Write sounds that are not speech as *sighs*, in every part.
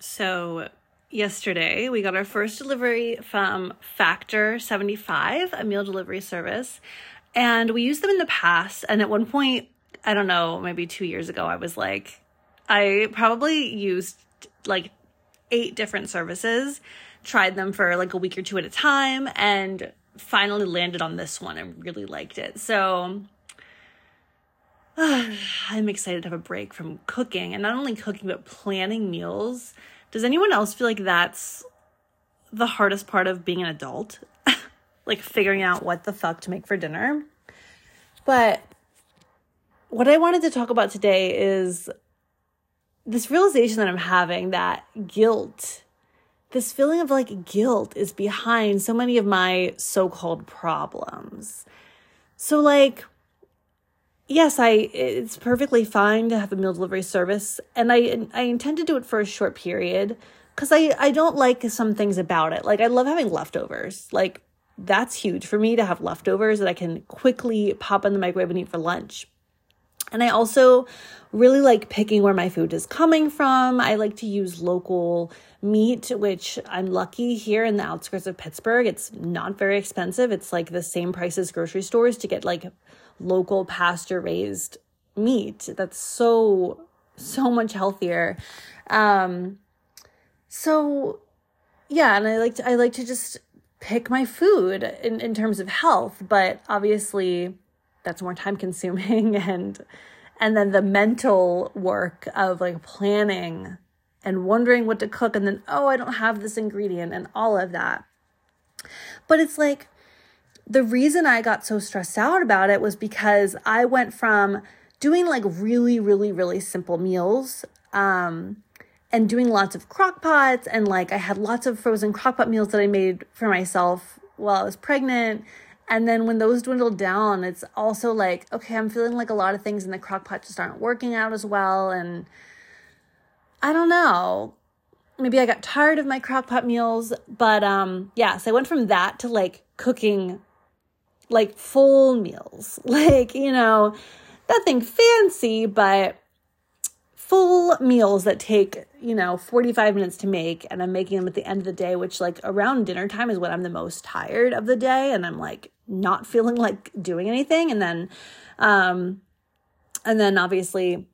So, yesterday we got our first delivery from Factor 75, a meal delivery service. And we used them in the past. And at one point, I don't know, maybe two years ago, I was like, I probably used like eight different services, tried them for like a week or two at a time, and finally landed on this one and really liked it. So *sighs* I'm excited to have a break from cooking and not only cooking, but planning meals. Does anyone else feel like that's the hardest part of being an adult? *laughs* like figuring out what the fuck to make for dinner. But what I wanted to talk about today is this realization that I'm having that guilt, this feeling of like guilt is behind so many of my so called problems. So, like, yes, I it's perfectly fine to have a meal delivery service, and I I intend to do it for a short period because I I don't like some things about it. Like I love having leftovers. Like that's huge for me to have leftovers that I can quickly pop in the microwave and eat for lunch. And I also really like picking where my food is coming from. I like to use local meat, which I'm lucky here in the outskirts of Pittsburgh. It's not very expensive. It's like the same price as grocery stores to get like local pasture raised meat. That's so, so much healthier. Um, so yeah, and I like to, I like to just pick my food in, in terms of health, but obviously that's more time consuming *laughs* and and then the mental work of like planning and wondering what to cook and then oh I don't have this ingredient and all of that. But it's like the reason I got so stressed out about it was because I went from doing like really, really, really simple meals um, and doing lots of crock pots. And like I had lots of frozen crock pot meals that I made for myself while I was pregnant. And then when those dwindled down, it's also like, okay, I'm feeling like a lot of things in the crock pot just aren't working out as well. And I don't know. Maybe I got tired of my crock pot meals. But um, yeah, so I went from that to like cooking like full meals. *laughs* Like, you know, nothing fancy, but full meals that take, you know, 45 minutes to make. And I'm making them at the end of the day, which, like, around dinner time is when I'm the most tired of the day. And I'm like not feeling *laughs* like doing anything. And then, um, and then obviously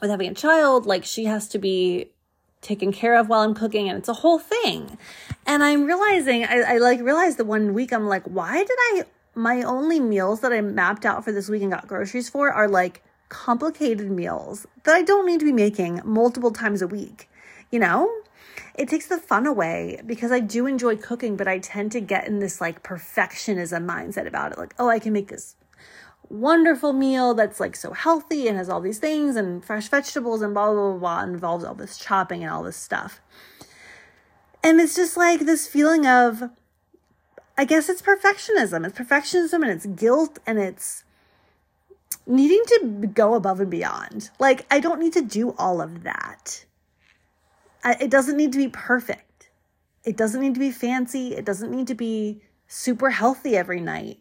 with having a child, like, she has to be taken care of while I'm cooking and it's a whole thing. And I'm realizing, I, I like realized that one week I'm like, why did I my only meals that I mapped out for this week and got groceries for are like complicated meals that I don't need to be making multiple times a week. You know, it takes the fun away because I do enjoy cooking, but I tend to get in this like perfectionism mindset about it. Like, oh, I can make this wonderful meal that's like so healthy and has all these things and fresh vegetables and blah, blah, blah, blah, and involves all this chopping and all this stuff. And it's just like this feeling of, I guess it's perfectionism. It's perfectionism and it's guilt and it's needing to go above and beyond. Like, I don't need to do all of that. I, it doesn't need to be perfect. It doesn't need to be fancy. It doesn't need to be super healthy every night.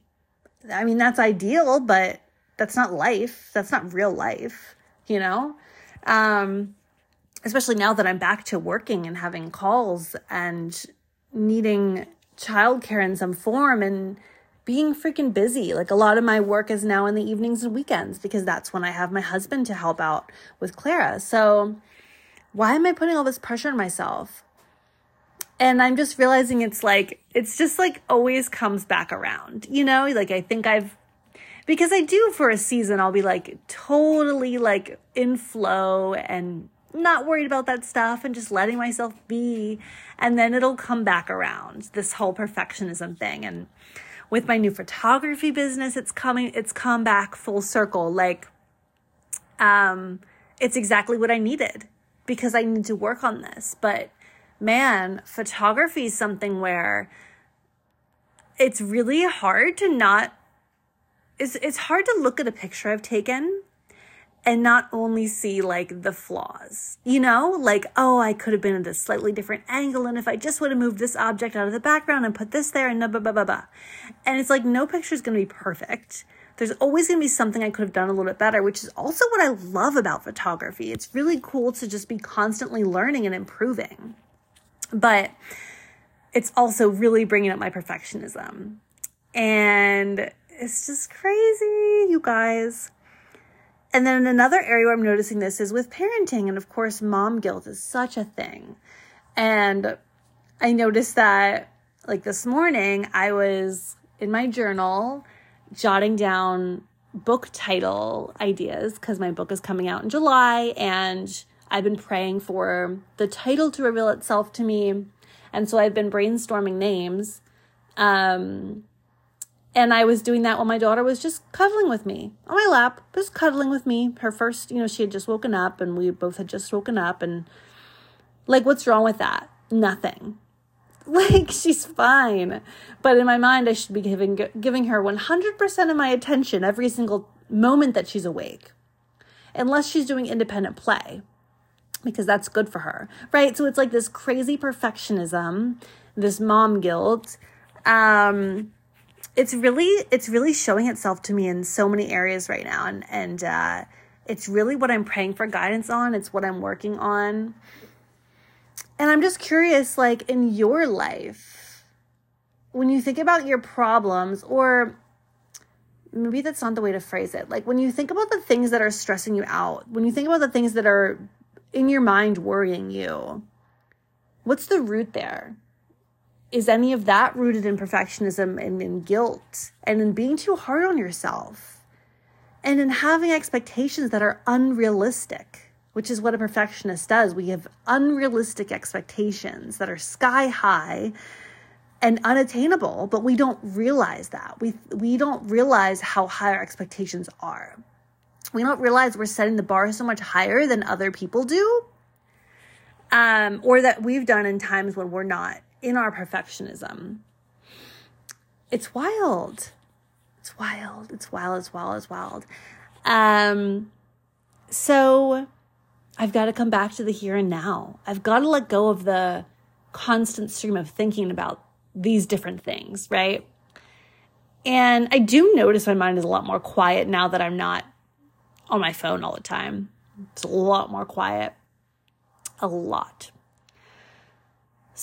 I mean, that's ideal, but that's not life. That's not real life, you know? Um, especially now that I'm back to working and having calls and needing childcare in some form and being freaking busy. Like a lot of my work is now in the evenings and weekends because that's when I have my husband to help out with Clara. So why am I putting all this pressure on myself? And I'm just realizing it's like, it's just like always comes back around, you know? Like I think I've, because I do for a season, I'll be like totally like in flow and not worried about that stuff and just letting myself be. And then it'll come back around, this whole perfectionism thing. And with my new photography business, it's coming, it's come back full circle. Like, um, it's exactly what I needed because I need to work on this. But man, photography is something where it's really hard to not it's it's hard to look at a picture I've taken and not only see like the flaws, you know, like, oh, I could have been at a slightly different angle. And if I just would have moved this object out of the background and put this there and blah, blah, blah, blah, blah. And it's like, no picture is going to be perfect, there's always going to be something I could have done a little bit better, which is also what I love about photography. It's really cool to just be constantly learning and improving. But it's also really bringing up my perfectionism. And it's just crazy, you guys. And then another area where I'm noticing this is with parenting. And of course, mom guilt is such a thing. And I noticed that, like this morning, I was in my journal jotting down book title ideas because my book is coming out in July and I've been praying for the title to reveal itself to me. And so I've been brainstorming names. Um, and I was doing that while my daughter was just cuddling with me on my lap, just cuddling with me. Her first, you know, she had just woken up and we both had just woken up. And like, what's wrong with that? Nothing. *laughs* Like, she's fine. But in my mind, I should be giving, giving her 100% of my attention every single moment that she's awake, unless she's doing independent play because that's good for her, right? So it's like this crazy perfectionism, this mom guilt. Um, it's really it's really showing itself to me in so many areas right now. And and uh, it's really what i'm praying for guidance on. It's what i'm working on. And i'm just curious like in your life when you think about your problems or maybe that's not the way to phrase it. Like when you think about the things that are stressing you out when you think about the things that are in your mind worrying you what's the root there is any of that rooted in perfectionism and in guilt and in being too hard on yourself and in having expectations that are unrealistic, which is what a perfectionist does? We have unrealistic expectations that are sky high and unattainable, but we don't realize that. We, we don't realize how high our expectations are. We don't realize we're setting the bar so much higher than other people do, um, or that we've done in times when we're not in our perfectionism. It's wild. It's wild. It's wild. It's wild. It's wild. Um, so I've got to come back to the here and now. I've got to let go of the constant stream of thinking about these different things, right? And I do notice my mind is a lot more quiet now that I'm not on my phone all the time. It's a lot more quiet. A lot.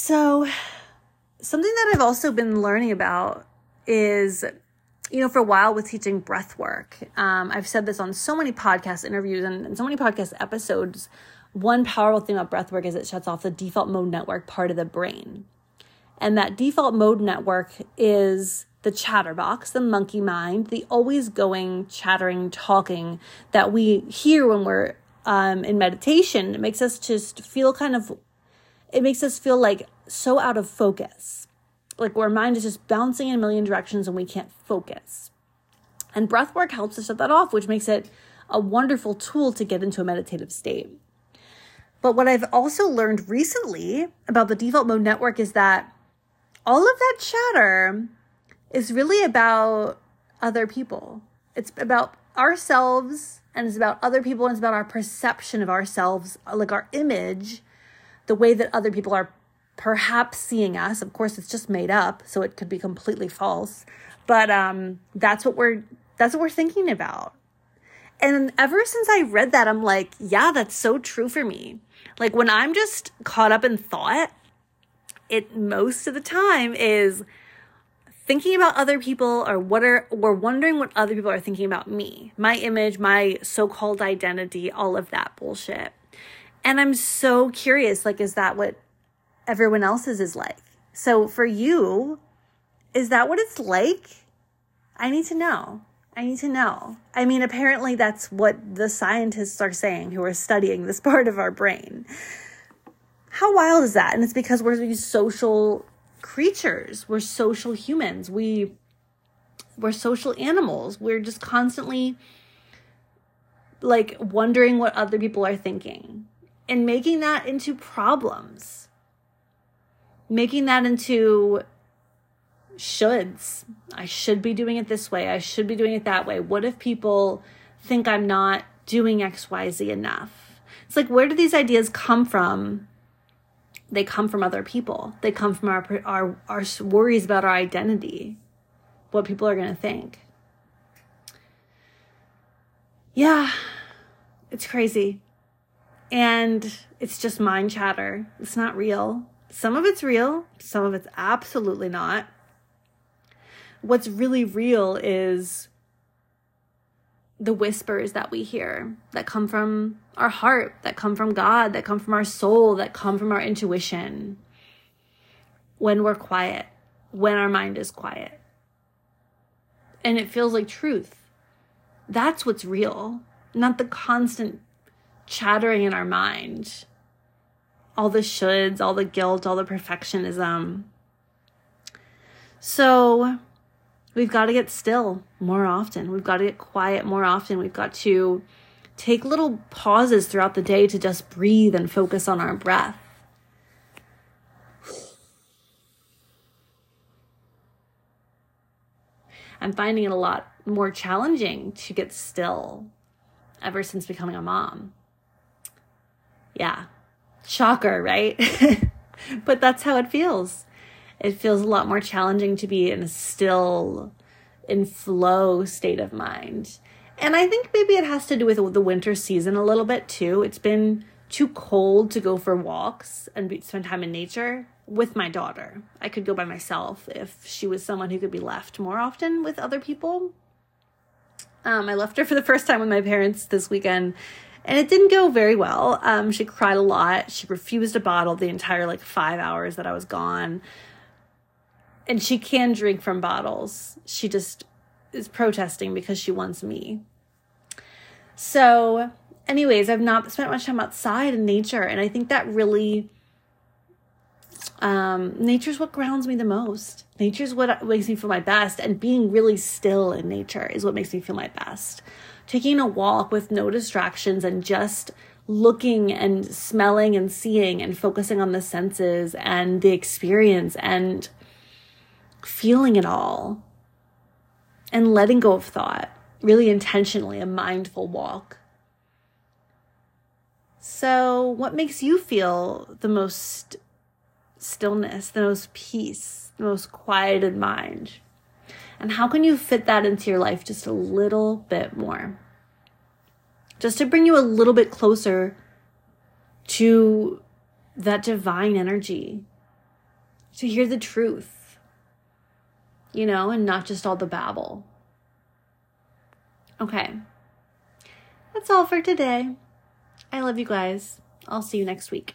So, something that I've also been learning about is, you know, for a while with teaching breath work, um, I've said this on so many podcast interviews and, and so many podcast episodes. One powerful thing about breath work is it shuts off the default mode network part of the brain. And that default mode network is the chatterbox, the monkey mind, the always going, chattering, talking that we hear when we're um, in meditation. It makes us just feel kind of it makes us feel like so out of focus. Like our mind is just bouncing in a million directions and we can't focus. And breath work helps us shut that off, which makes it a wonderful tool to get into a meditative state. But what I've also learned recently about the default mode network is that all of that chatter is really about other people. It's about ourselves and it's about other people and it's about our perception of ourselves, like our image the way that other people are perhaps seeing us. Of course, it's just made up, so it could be completely false. But um, that's what we're that's what we're thinking about. And ever since I read that, I'm like, yeah, that's so true for me. Like when I'm just caught up in thought, it most of the time is thinking about other people or what are or wondering what other people are thinking about me, my image, my so-called identity, all of that bullshit. And I'm so curious like, is that what everyone else's is like? So for you, is that what it's like? I need to know. I need to know. I mean, apparently that's what the scientists are saying who are studying this *laughs* part of our brain. How wild is that? And it's because we're these social creatures. We're social humans. We we're social animals. We're just constantly like wondering what other people are thinking and making that into problems, making that into shoulds. I should be doing it this way. I should be doing it that way. What if people think I'm not doing XYZ enough? It's like, where do these ideas come from? They come from other people. They come from our, our, our worries about our identity, what people are going to think. Yeah, it's crazy. And it's just mind chatter. It's not real. Some of it's real, some of it's absolutely not. What's really real is the whispers that we hear that come from our heart, that come from God, that come from our soul, that come from our intuition when we're quiet, when our mind is quiet. And it feels like truth. That's what's real, not the constant chattering in our mind. All the shoulds, all the guilt, all the perfectionism. So, we've got to get still more often. We've got to get quiet more often. We've got to take little pauses throughout the day to just breathe and focus on our breath. I'm finding it a lot more challenging to get still ever since becoming a mom. Yeah. Shocker, right? *laughs* but that's how it feels it feels a lot more challenging to be in a still in flow state of mind. And I think maybe it has to do with the winter season a little bit too. It's been too cold to go for walks and spend time in nature with my daughter. I could go by myself if she was someone who could be left more often with other people. Um, I left her for the first time with my parents this weekend, and it didn't go very well. Um, she cried a lot. She refused a bottle the entire like five hours that I was gone and she can drink from bottles. She just is protesting because she wants me. So, anyways, I've not spent much time outside in nature, and I think that really um nature's what grounds me the most. Nature's what makes me feel my best, and being really still in nature is what makes me feel my best. Taking a walk with no distractions and just looking and smelling and seeing and focusing on the senses and the experience and feeling it all and letting go of thought, really intentionally, a mindful walk. So, what makes you feel the most stillness, the most peace, the most quieted mind? And how can you fit that into your life just a little bit more? Just to bring you a little bit closer to that divine energy, to hear the truth you know, and not just all the babble. Okay. That's all for today. I love you guys. I'll see you next week.